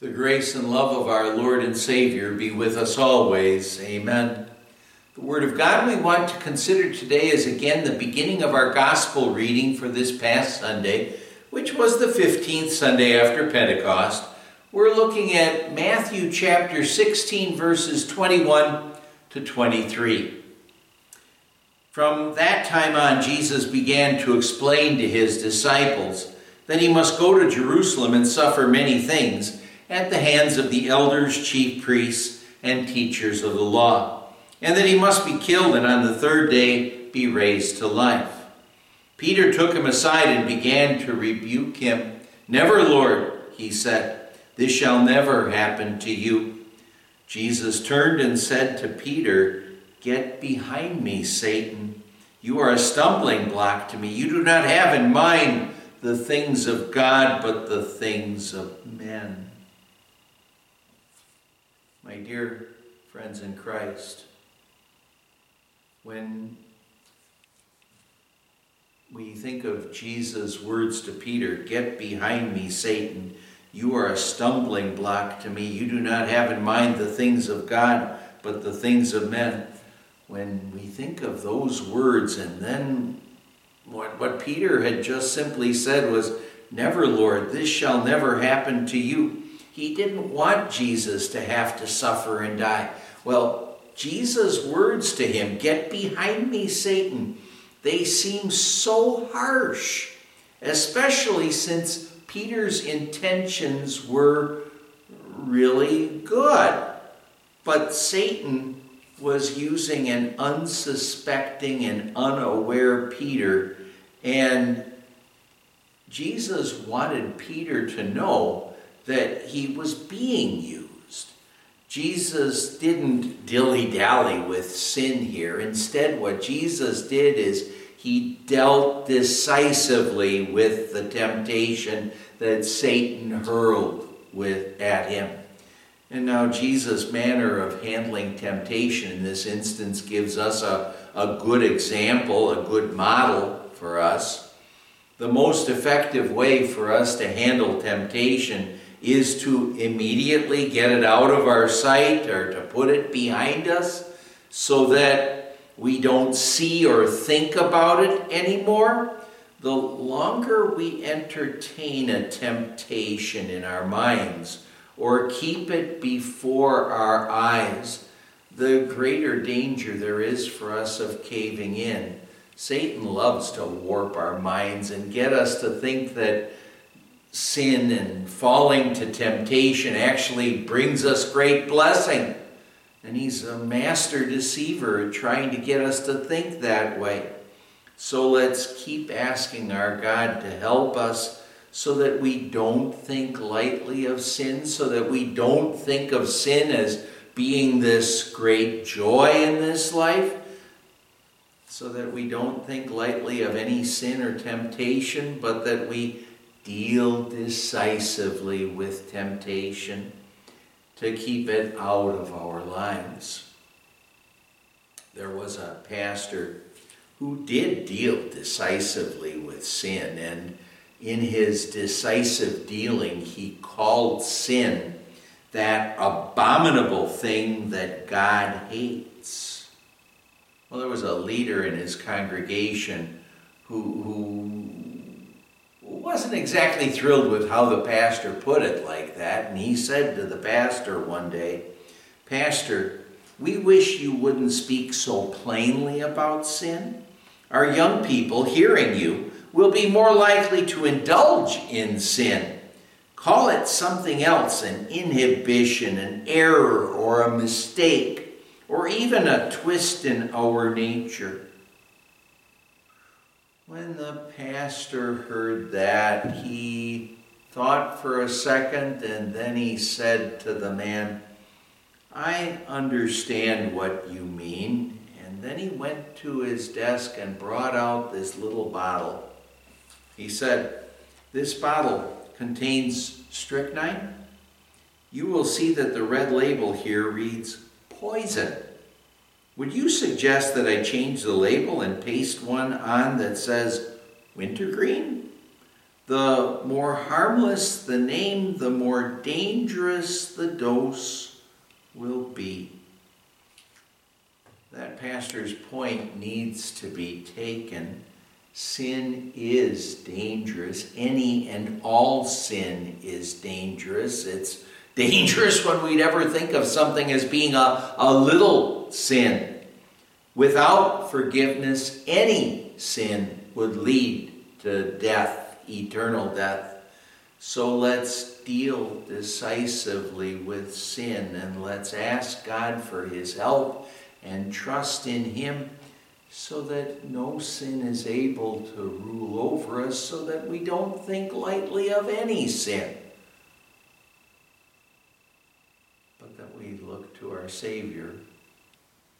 The grace and love of our Lord and Savior be with us always. Amen. The Word of God we want to consider today is again the beginning of our Gospel reading for this past Sunday, which was the 15th Sunday after Pentecost. We're looking at Matthew chapter 16, verses 21 to 23. From that time on, Jesus began to explain to his disciples that he must go to Jerusalem and suffer many things at the hands of the elders, chief priests, and teachers of the law, and that he must be killed and on the third day be raised to life. Peter took him aside and began to rebuke him. Never, Lord, he said, this shall never happen to you. Jesus turned and said to Peter, Get behind me, Satan. You are a stumbling block to me. You do not have in mind the things of God, but the things of men. Dear friends in Christ, when we think of Jesus' words to Peter, Get behind me, Satan. You are a stumbling block to me. You do not have in mind the things of God, but the things of men. When we think of those words, and then what, what Peter had just simply said was, Never, Lord, this shall never happen to you. He didn't want Jesus to have to suffer and die. Well, Jesus' words to him, Get behind me, Satan, they seem so harsh, especially since Peter's intentions were really good. But Satan was using an unsuspecting and unaware Peter, and Jesus wanted Peter to know that he was being used. Jesus didn't dilly dally with sin here. Instead, what Jesus did is he dealt decisively with the temptation that Satan hurled with at him. And now Jesus' manner of handling temptation in this instance gives us a, a good example, a good model for us. The most effective way for us to handle temptation is to immediately get it out of our sight or to put it behind us so that we don't see or think about it anymore. The longer we entertain a temptation in our minds or keep it before our eyes, the greater danger there is for us of caving in. Satan loves to warp our minds and get us to think that sin and falling to temptation actually brings us great blessing. And he's a master deceiver trying to get us to think that way. So let's keep asking our God to help us so that we don't think lightly of sin, so that we don't think of sin as being this great joy in this life, so that we don't think lightly of any sin or temptation, but that we deal decisively with temptation to keep it out of our lives. There was a pastor who did deal decisively with sin, and in his decisive dealing, he called sin that abominable thing that God hates. Well, there was a leader in his congregation who, who wasn't exactly thrilled with how the pastor put it like that, and he said to the pastor one day, Pastor, we wish you wouldn't speak so plainly about sin. Our young people, hearing you, will be more likely to indulge in sin. Call it something else an inhibition, an error, or a mistake, or even a twist in our nature. When the pastor heard that, he thought for a second and then he said to the man, I understand what you mean. And then he went to his desk and brought out this little bottle. He said, This bottle contains strychnine. You will see that the red label here reads poison. Would you suggest that I change the label and paste one on that says wintergreen? The more harmless the name, the more dangerous the dose will be. That pastor's point needs to be taken. Sin is dangerous. Any and all sin is dangerous. It's dangerous when we'd ever think of something as being a, a little sin. Without forgiveness, any sin would lead to death eternal death. So let's deal decisively with sin and let's ask God for his help and trust in him so that no sin is able to rule over us, so that we don't think lightly of any sin, but that we look to our Savior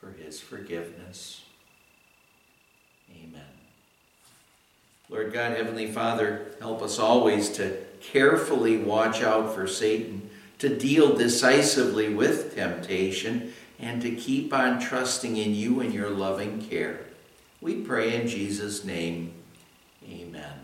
for his forgiveness. Amen. Lord God, Heavenly Father, help us always to carefully watch out for Satan, to deal decisively with temptation, and to keep on trusting in you and your loving care. We pray in Jesus' name. Amen.